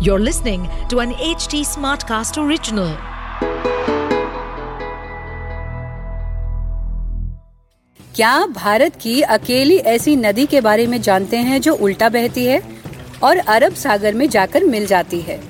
You're listening to an HT Smartcast original. क्या भारत की अकेली ऐसी नदी के बारे में जानते हैं जो उल्टा बहती है और अरब सागर में जाकर मिल जाती है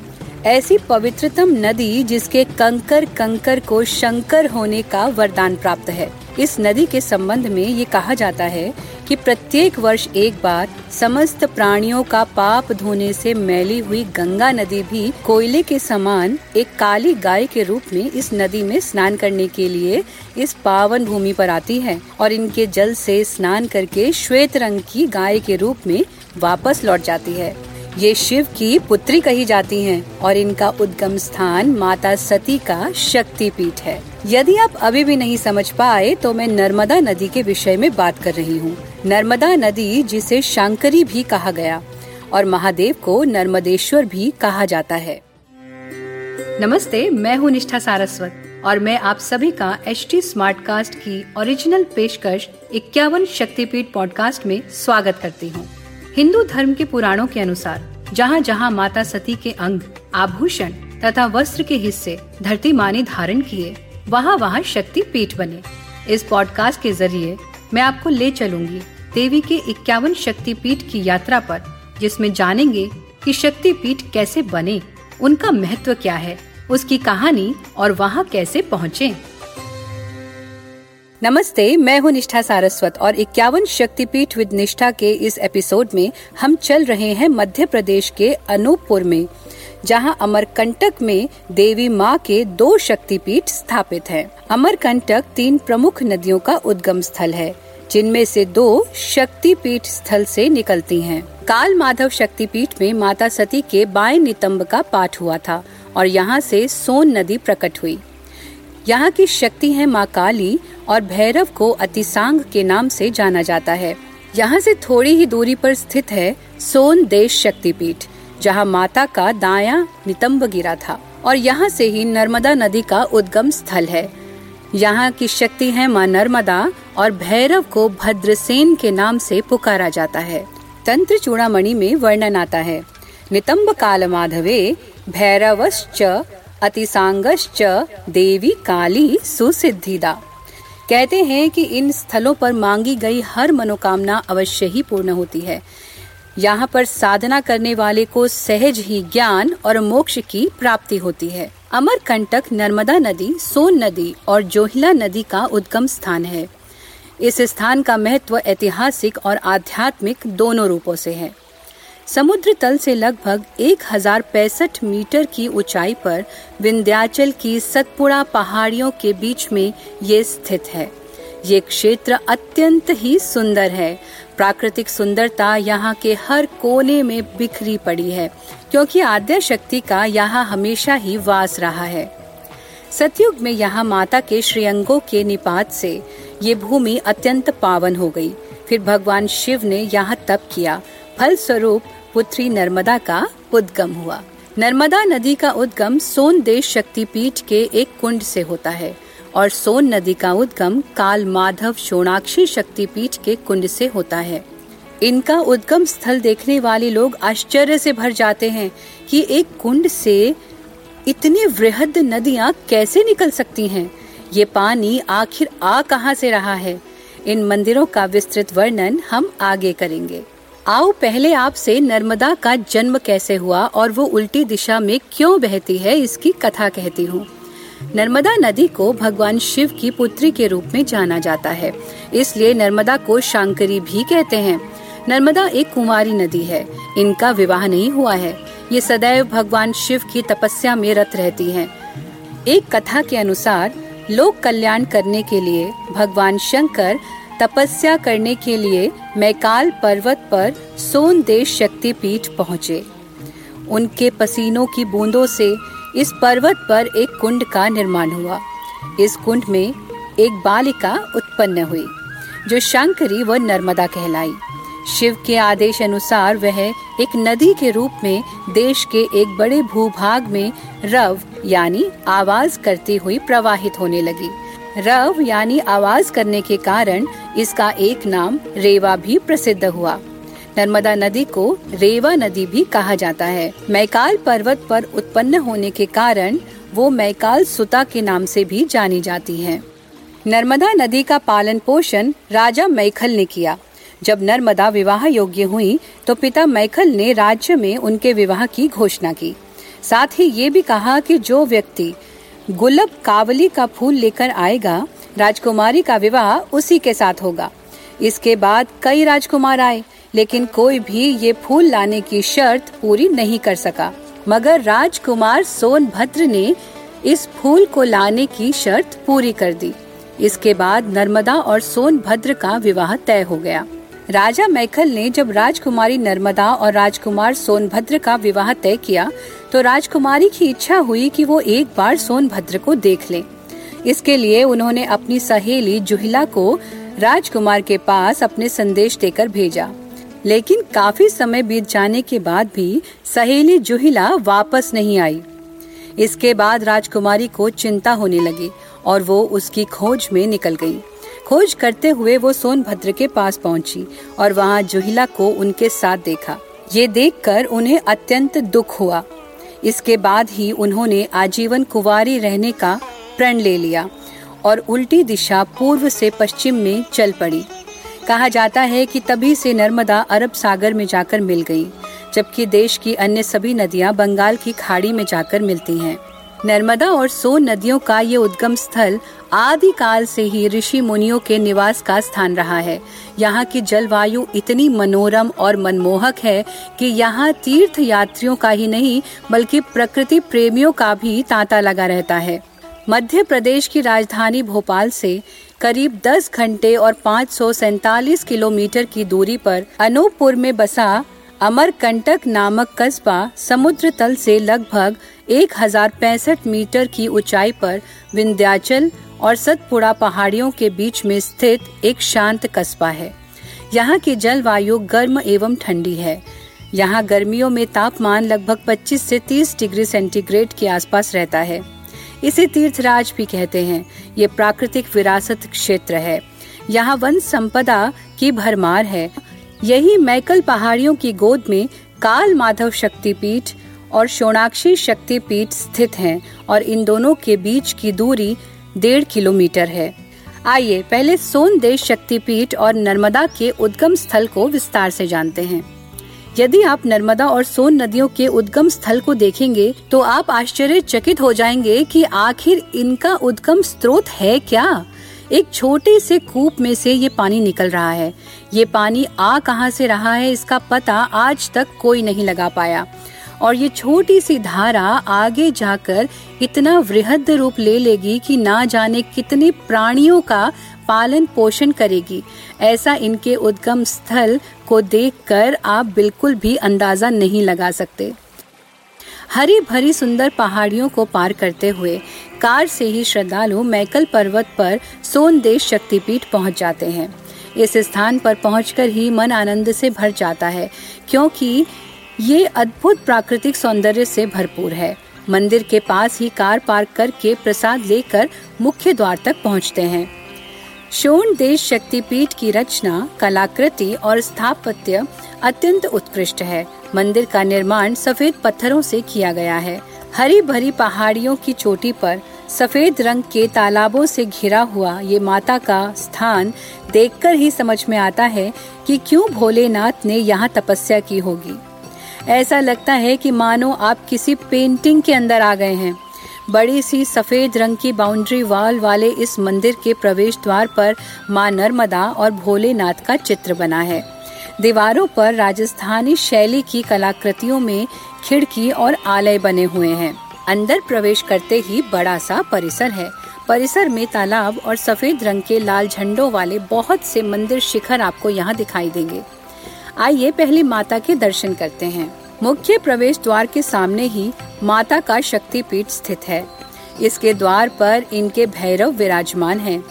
ऐसी पवित्रतम नदी जिसके कंकर कंकर को शंकर होने का वरदान प्राप्त है। इस नदी के संबंध में ये कहा जाता है कि प्रत्येक वर्ष एक बार समस्त प्राणियों का पाप धोने से मैली हुई गंगा नदी भी कोयले के समान एक काली गाय के रूप में इस नदी में स्नान करने के लिए इस पावन भूमि पर आती है और इनके जल से स्नान करके श्वेत रंग की गाय के रूप में वापस लौट जाती है। ये शिव की पुत्री कही जाती हैं और इनका उद्गम स्थान माता सती का शक्ति पीठ है। यदि आप अभी भी नहीं समझ पाए तो मैं नर्मदा नदी के विषय में बात कर रही हूँ। नर्मदा नदी, जिसे शांकरी भी कहा गया, और महादेव को नर्मदेश्वर भी कहा जाता है। नमस्ते, मैं हूँ निष्ठा सारस्वत, और मैं आप सभी का एच टी स्मार्ट कास्ट की ओरिजिनल पेशकश इक्यावन शक्तिपीठ पॉडकास्ट में स्वागत करती हूँ। हिंदू धर्म के पुराणों के अनुसार, जहाँ जहाँ माता सती के अंग, आभूषण तथा वस्त्र के हिस्से धरती माने धारण किए, वहाँ वहाँ शक्ति पीठ बने। इस पॉडकास्ट के ज़रिए मैं आपको ले चलूँगी देवी के इक्यावन शक्ति पीठ की यात्रा पर, जिसमें जानेंगे कि शक्ति पीठ कैसे बने, उनका महत्व क्या है, उसकी कहानी और वहाँ कैसे पहुँचे। नमस्ते, मैं हूँ निष्ठा सारस्वत और इक्यावन शक्तिपीठ विद निष्ठा के इस एपिसोड में हम चल रहे हैं मध्य प्रदेश के अनूपपुर में, जहाँ अमरकंटक में देवी माँ के दो शक्तिपीठ स्थापित हैं। अमरकंटक तीन प्रमुख नदियों का उद्गम स्थल है, जिनमें से दो शक्तिपीठ स्थल से निकलती हैं। काल माधव शक्तिपीठ में माता सती के बाएँ नितंब का पाठ हुआ था और यहाँ से सोन नदी प्रकट हुई यहाँ की शक्ति है माँ काली और भैरव को अतिसांग के नाम से जाना जाता है। यहाँ से थोड़ी ही दूरी पर स्थित है सोन देश शक्तिपीठ, जहाँ माता का दाया नितंब गिरा था। और यहाँ से ही नर्मदा नदी का उद्गम स्थल है। यहाँ की शक्ति है माँ नर्मदा और भैरव को भद्रसेन के नाम से पुकारा जाता है। तंत्र चूड़ामणि में वर्णन आता है। नितंब काल माधवे भैरवश्च अतिसांगश्च देवी काली सुसिद्धिदा। कहते हैं कि इन स्थलों पर मांगी गई हर मनोकामना अवश्य ही पूर्ण होती है। यहाँ पर साधना करने वाले को सहज ही ज्ञान और मोक्ष की प्राप्ति होती है। अमरकंटक नर्मदा नदी, सोन नदी और जोहिला नदी का उद्गम स्थान है। इस स्थान का महत्व ऐतिहासिक और आध्यात्मिक दोनों रूपों से है। समुद्र तल से लगभग एक हज़ार पैंसठ मीटर की ऊंचाई पर विंध्याचल की सतपुड़ा पहाड़ियों के बीच में ये स्थित है। ये क्षेत्र अत्यंत ही सुंदर है। प्राकृतिक सुंदरता यहाँ के हर कोने में बिखरी पड़ी है, क्योंकि आद्य शक्ति का यहाँ हमेशा ही वास रहा है। सतयुग में यहाँ माता के श्रेयंगों के निपात से ये भूमि अत्यंत पावन हो गई। फिर भगवान शिव ने यहाँ तप किया। फल स्वरूप पुत्री नर्मदा का उद्गम हुआ। नर्मदा नदी का उद्गम सोन देश शक्तिपीठ के एक कुंड से होता है और सोन नदी का उद्गम काल माधव शोणाक्षी शक्तिपीठ के कुंड से होता है। इनका उद्गम स्थल देखने वाले लोग आश्चर्य से भर जाते हैं कि एक कुंड से इतनी वृहद नदियाँ कैसे निकल सकती हैं। ये पानी आखिर आ कहाँ से रहा है? इन मंदिरों का विस्तृत वर्णन हम आगे करेंगे। आओ पहले आपसे नर्मदा का जन्म कैसे हुआ और वो उल्टी दिशा में क्यों बहती है इसकी कथा कहती हूँ। नर्मदा नदी को भगवान शिव की पुत्री के रूप में जाना जाता है। इसलिए नर्मदा को शांकरी भी कहते हैं। नर्मदा एक कुमारी नदी है। इनका विवाह नहीं हुआ है। ये सदैव भगवान शिव की तपस्या में रत रहती हैं। एक कथा के अनुसार लोक कल्याण करने के लिए भगवान शंकर तपस्या करने के लिए मैकाल पर्वत पर सोन देश शक्ति पीठ पहुँचे। उनके पसीनों की बूंदों से इस पर्वत पर एक कुंड का निर्माण हुआ। इस कुंड में एक बालिका उत्पन्न हुई, जो शंकरी व नर्मदा कहलाई। शिव के आदेश अनुसार वह एक नदी के रूप में देश के एक बड़े भूभाग में रव, यानी आवाज़ करती हुई प्रवाहित होने लगी। रव यानी आवाज़ करने के कारण इसका एक नाम रेवा भी प्रसिद्ध हुआ। नर्मदा नदी को रेवा नदी भी कहा जाता है। मैकाल पर्वत पर उत्पन्न होने के कारण वो मैकाल सुता के नाम से भी जानी जाती है। नर्मदा नदी का पालन पोषण राजा मैखल ने किया। जब नर्मदा विवाह योग्य हुई तो पिता मैखल ने राज्य में उनके विवाह की घोषणा की। साथ ही ये भी कहा कि जो व्यक्ति गुलब कावली का फूल लेकर आएगा, राजकुमारी का विवाह उसी के साथ होगा। इसके बाद कई राजकुमार आए, लेकिन कोई भी ये फूल लाने की शर्त पूरी नहीं कर सका। मगर राजकुमार सोनभद्र ने इस फूल को लाने की शर्त पूरी कर दी। इसके बाद नर्मदा और सोनभद्र का विवाह तय हो गया। राजा मैखल ने जब राजकुमारी नर्मदा और राजकुमार सोनभद्र का विवाह तय किया तो राजकुमारी की इच्छा हुई कि वो एक बार सोनभद्र को देख ले। इसके लिए उन्होंने अपनी सहेली जुहिला को राजकुमार के पास अपने संदेश देकर भेजा। लेकिन काफ़ी समय बीत जाने के बाद भी सहेली जुहिला वापस नहीं आई। इसके बाद राजकुमारी को चिंता होने लगी और वो उसकी खोज में निकल गई। खोज करते हुए वो सोनभद्र के पास पहुँची और वहाँ जुहिला को उनके साथ देखा। ये देखकर उन्हें अत्यंत दुख हुआ। इसके बाद ही उन्होंने आजीवन कुवारी रहने का प्रण ले लिया और उल्टी दिशा पूर्व से पश्चिम में चल पड़ी। कहा जाता है कि तभी से नर्मदा अरब सागर में जाकर मिल गई, जबकि देश की अन्य सभी नदियाँ बंगाल की खाड़ी में जाकर मिलती हैं। नर्मदा और सोन नदियों का ये उद्गम स्थल आदि काल से ही ऋषि मुनियों के निवास का स्थान रहा है। यहाँ की जलवायु इतनी मनोरम और मनमोहक है कि यहाँ तीर्थ यात्रियों का ही नहीं, बल्कि प्रकृति प्रेमियों का भी तांता लगा रहता है। मध्य प्रदेश की राजधानी भोपाल से करीब 10 घंटे और पाँच किलोमीटर की दूरी पर अनूपपुर में बसा अमरकंटक नामक कस्बा समुद्र तल से लगभग एक हज़ार पैंसठ मीटर की ऊंचाई पर विंध्याचल और सतपुड़ा पहाड़ियों के बीच में स्थित एक शांत कस्बा है। यहाँ की जलवायु गर्म एवं ठंडी है। यहाँ गर्मियों में तापमान लगभग 25 से 30 डिग्री सेंटीग्रेड के आसपास रहता है। इसे तीर्थराज भी कहते हैं। ये प्राकृतिक विरासत क्षेत्र है। यहाँ वन संपदा की भरमार है। यही मैकल पहाड़ियों की गोद में काल माधव शक्तिपीठ और शोणाक्षी शक्तिपीठ स्थित हैं और इन दोनों के बीच की दूरी डेढ़ किलोमीटर है। आइए, पहले सोन देश शक्तिपीठ और नर्मदा के उद्गम स्थल को विस्तार से जानते हैं। यदि आप नर्मदा और सोन नदियों के उद्गम स्थल को देखेंगे तो आप आश्चर्यचकित हो जाएँगे कि आखिर इनका उद्गम स्रोत है क्या? एक छोटे से कूप में से ये पानी निकल रहा है। ये पानी आ कहाँ से रहा है, इसका पता आज तक कोई नहीं लगा पाया। और ये छोटी सी धारा आगे जाकर इतना वृहद रूप ले लेगी कि ना जाने कितने प्राणियों का पालन पोषण करेगी। ऐसा इनके उद्गम स्थल को देखकर आप बिल्कुल भी अंदाज़ा नहीं लगा सकते। हरी भरी सुंदर पहाड़ियों को पार करते हुए कार से ही श्रद्धालु मैकल पर्वत पर सोनदेश शक्तिपीठ पहुँच जाते हैं। इस स्थान पर पहुंचकर ही मन आनंद से भर जाता है, क्योंकि ये अद्भुत प्राकृतिक सौंदर्य से भरपूर है। मंदिर के पास ही कार पार्क करके प्रसाद लेकर मुख्य द्वार तक पहुँचते हैं। शोण देश शक्तिपीठ की रचना, कलाकृति और स्थापत्य अत्यंत उत्कृष्ट है। मंदिर का निर्माण सफ़ेद पत्थरों से किया गया है। हरी भरी पहाड़ियों की चोटी पर सफ़ेद रंग के तालाबों से घिरा हुआ ये माता का स्थान देखकर ही समझ में आता है कि क्यों भोलेनाथ ने यहाँ तपस्या की होगी। ऐसा लगता है कि मानो आप किसी पेंटिंग के अंदर आ गए हैं। बड़ी सी सफ़ेद रंग की बाउंड्री वॉल वाले इस मंदिर के प्रवेश द्वार पर माँ नर्मदा और भोलेनाथ का चित्र बना है। दीवारों पर राजस्थानी शैली की कलाकृतियों में खिड़की और आलय बने हुए हैं। अंदर प्रवेश करते ही बड़ा सा परिसर है। परिसर में तालाब और सफ़ेद रंग के लाल झंडों वाले बहुत से मंदिर शिखर आपको यहाँ दिखाई देंगे। आइए पहले माता के दर्शन करते हैं। मुख्य प्रवेश द्वार के सामने ही माता का शक्तिपीठ स्थित है। इसके द्वार पर इनके भैरव विराजमान हैं।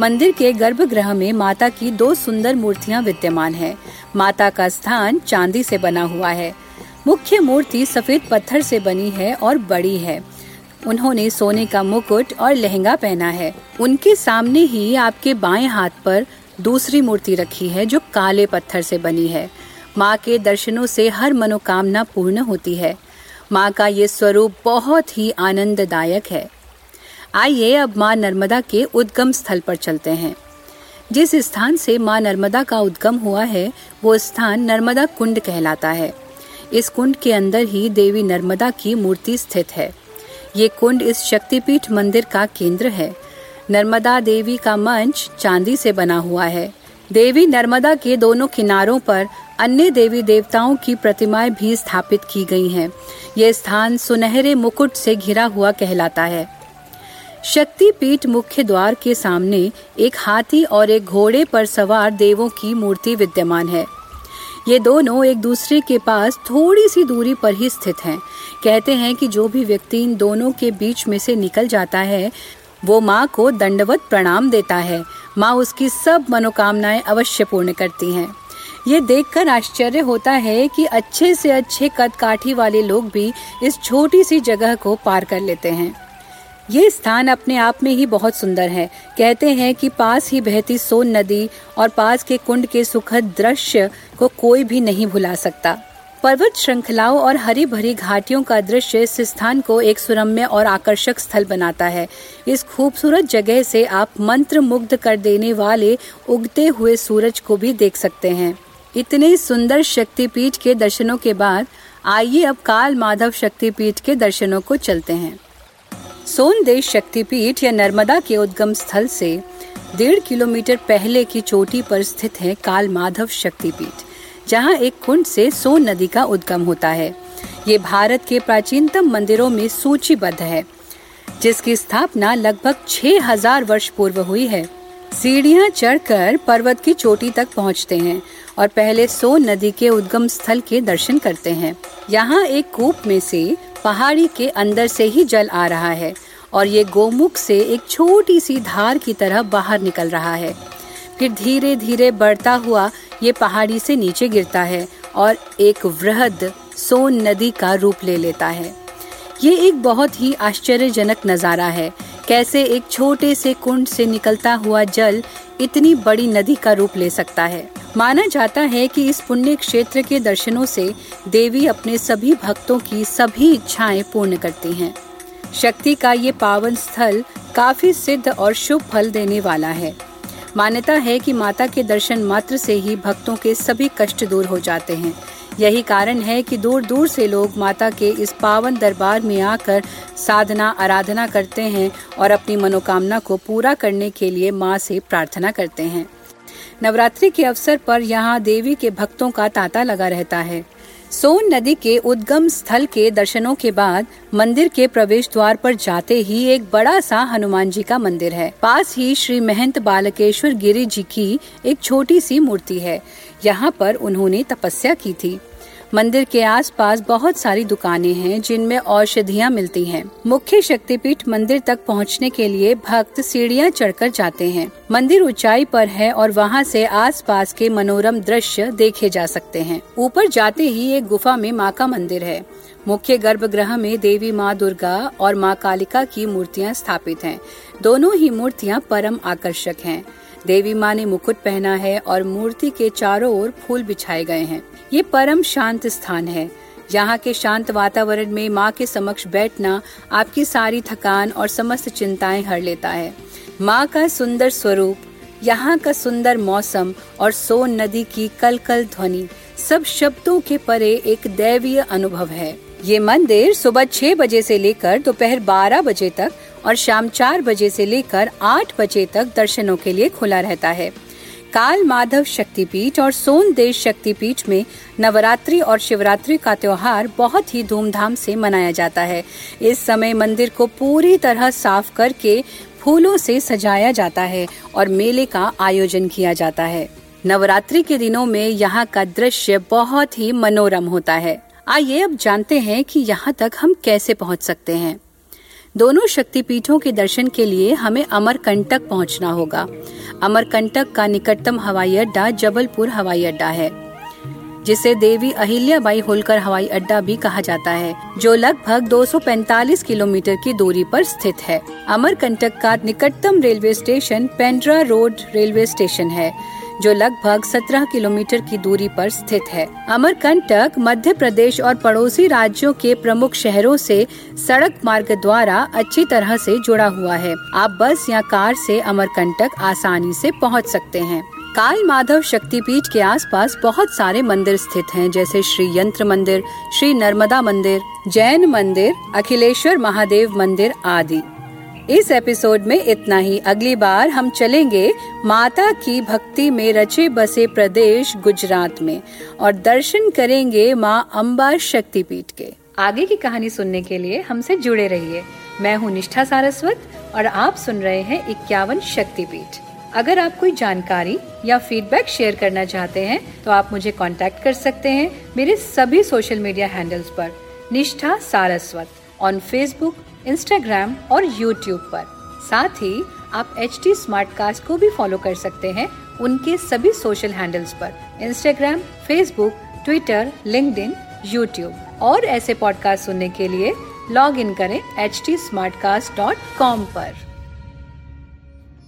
मंदिर के गर्भगृह में माता की दो सुंदर मूर्तियाँ विद्यमान है। माता का स्थान चांदी से बना हुआ है। मुख्य मूर्ति सफ़ेद पत्थर से बनी है और बड़ी है। उन्होंने सोने का मुकुट और लहंगा पहना है। उनके सामने ही आपके बाएँ हाथ पर दूसरी मूर्ति रखी है जो काले पत्थर से बनी है। माँ के दर्शनों से हर मनोकामना पूर्ण होती है। माँ का ये स्वरूप बहुत ही आनंददायक है। आइए अब माँ नर्मदा के उद्गम स्थल पर चलते हैं। जिस स्थान से माँ नर्मदा का उद्गम हुआ है, वो स्थान नर्मदा कुंड कहलाता है। इस कुंड के अंदर ही देवी नर्मदा की मूर्ति स्थित है। ये कुंड इस शक्तिपीठ मंदिर का केंद्र है। नर्मदा देवी का मंच चांदी से बना हुआ है। देवी नर्मदा के दोनों किनारों पर अन्य देवी देवताओं की प्रतिमाएँ भी स्थापित की गई हैं। ये स्थान सुनहरे मुकुट से घिरा हुआ कहलाता है शक्ति पीठ मुख्य द्वार के सामने एक हाथी और एक घोड़े पर सवार देवों की मूर्ति विद्यमान है ये दोनों एक दूसरे के पास थोड़ी सी दूरी पर ही स्थित हैं। कहते हैं कि जो भी व्यक्ति इन दोनों के बीच में से निकल जाता है, वो माँ को दंडवत प्रणाम देता है माँ उसकी सब मनोकामनाएँ अवश्य पूर्ण करती हैं ये देखकर आश्चर्य होता है कि अच्छे से अच्छे कद काठी वाले लोग भी इस छोटी सी जगह को पार कर लेते हैं। ये स्थान अपने आप में ही बहुत सुंदर है। कहते हैं कि पास ही बहती सोन नदी और पास के कुंड के सुखद दृश्य को कोई भी नहीं भुला सकता। पर्वत श्रृंखलाओं और हरी भरी घाटियों का दृश्य इस स्थान को एक सुरम्य और आकर्षक स्थल बनाता है। इस खूबसूरत जगह से आप मंत्र मुग्ध कर देने वाले उगते हुए सूरज को भी देख सकते हैं। इतने सुंदर शक्तिपीठ के दर्शनों के बाद आइए अब काल माधव शक्तिपीठ के दर्शनों को चलते हैं। सोन देश शक्तिपीठ या नर्मदा के उद्गम स्थल से डेढ़ किलोमीटर पहले की चोटी पर स्थित है काल माधव शक्तिपीठ, जहाँ एक कुंड से सोन नदी का उद्गम होता है। ये भारत के प्राचीनतम मंदिरों में सूचीबद्ध है, जिसकी स्थापना लगभग 6000 वर्ष पूर्व हुई है। सीढ़ियाँ चढ़कर पर्वत की चोटी तक पहुँचते हैं और पहले सोन नदी के उद्गम स्थल के दर्शन करते हैं। यहाँ एक कूप में से पहाड़ी के अंदर से ही जल आ रहा है और ये गोमुख से एक छोटी सी धार की तरह बाहर निकल रहा है। फिर धीरे धीरे बढ़ता हुआ ये पहाड़ी से नीचे गिरता है और एक वृहद सोन नदी का रूप ले लेता है। ये एक बहुत ही आश्चर्यजनक नज़ारा है कैसे एक छोटे से कुंड से निकलता हुआ जल इतनी बड़ी नदी का रूप ले सकता है? माना जाता है कि इस पुण्य क्षेत्र के दर्शनों से देवी अपने सभी भक्तों की सभी इच्छाएँ पूर्ण करती हैं। शक्ति का ये पावन स्थल काफ़ी सिद्ध और शुभ फल देने वाला है। मान्यता है कि माता के दर्शन मात्र से ही भक्तों के सभी कष्ट दूर हो जाते हैं। यही कारण है कि दूर दूर से लोग माता के इस पावन दरबार में आकर साधना, आराधना करते हैं और अपनी मनोकामना को पूरा करने के लिए माँ से प्रार्थना करते हैं। नवरात्रि के अवसर पर यहाँ देवी के भक्तों का तांता लगा रहता है। सोन नदी के उद्गम स्थल के दर्शनों के बाद मंदिर के प्रवेश द्वार पर जाते ही एक बड़ा सा हनुमान जी का मंदिर है। पास ही श्री महंत बालकेश्वर गिरी जी की एक छोटी सी मूर्ति है। यहाँ पर उन्होंने तपस्या की थी। मंदिर के आसपास बहुत सारी दुकानें हैं जिनमें औषधियाँ मिलती हैं। मुख्य शक्तिपीठ मंदिर तक पहुँचने के लिए भक्त सीढ़ियाँ चढ़कर जाते हैं मंदिर ऊंचाई पर है और वहाँ से आसपास के मनोरम दृश्य देखे जा सकते हैं ऊपर जाते ही एक गुफा में माँ का मंदिर है मुख्य गर्भगृह में देवी माँ दुर्गा और माँ कालिका की मूर्तियाँ स्थापित हैं। दोनों ही मूर्तियाँ परम आकर्षक हैं। देवी माँ ने मुकुट पहना है और मूर्ति के चारों ओर फूल बिछाए गए हैं। ये परम शांत स्थान है। यहाँ के शांत वातावरण में माँ के समक्ष बैठना आपकी सारी थकान और समस्त चिंताएँ हर लेता है। माँ का सुंदर स्वरूप, यहाँ का सुंदर मौसम और सोन नदी की कल कल ध्वनि, सब शब्दों के परे एक दैवीय अनुभव है। ये मंदिर सुबह छह बजे से लेकर दोपहर बारह बजे तक और शाम चार बजे से लेकर आठ बजे तक दर्शनों के लिए खुला रहता है। काल माधव शक्तिपीठ और सोन देश शक्तिपीठ में नवरात्रि और शिवरात्रि का त्योहार बहुत ही धूमधाम से मनाया जाता है। इस समय मंदिर को पूरी तरह साफ़ करके फूलों से सजाया जाता है और मेले का आयोजन किया जाता है। नवरात्रि के दिनों में यहाँ का दृश्य बहुत ही मनोरम होता है। आइए अब जानते हैं कि यहाँ तक हम कैसे पहुँच सकते हैं। दोनों शक्तिपीठों के दर्शन के लिए हमें अमरकंटक पहुँचना होगा। अमरकंटक का निकटतम हवाई अड्डा जबलपुर हवाई अड्डा है, जिसे देवी अहिल्याबाई होलकर हवाई अड्डा भी कहा जाता है, जो लगभग 245 किलोमीटर की दूरी पर स्थित है। अमरकंटक का निकटतम railway station Pendra road railway station है जो लगभग 17 किलोमीटर की दूरी पर स्थित है। अमरकंटक मध्य प्रदेश और पड़ोसी राज्यों के प्रमुख शहरों से सड़क मार्ग द्वारा अच्छी तरह से जुड़ा हुआ है। आप बस या कार से अमरकंटक आसानी से पहुँच सकते हैं। काल माधव शक्तिपीठ के आसपास बहुत सारे मंदिर स्थित हैं, जैसे श्री यंत्र मंदिर, श्री नर्मदा मंदिर, जैन मंदिर, अखिलेश्वर महादेव मंदिर आदि। इस एपिसोड में इतना ही। अगली बार हम चलेंगे माता की भक्ति में रचे बसे प्रदेश गुजरात में और दर्शन करेंगे माँ अम्बा शक्तिपीठ के। आगे की कहानी सुनने के लिए हमसे जुड़े रहिए। मैं हूँ निष्ठा सारस्वत और आप सुन रहे हैं इक्यावन शक्तिपीठ। अगर आप कोई जानकारी या फीडबैक शेयर करना चाहते हैं तो आप मुझे कांटेक्ट कर सकते हैं मेरे सभी सोशल मीडिया हैंडल्स पर। Nishtha Saraswat. On Facebook Instagram और यूट्यूब पर। साथ ही, आप एच टी स्मार्ट कास्ट को भी फॉलो कर सकते हैं उनके सभी सोशल हैंडल्स पर। Instagram Facebook Twitter LinkedIn YouTube और ऐसे पॉडकास्ट सुनने के लिए लॉग इन करें एच टी पर।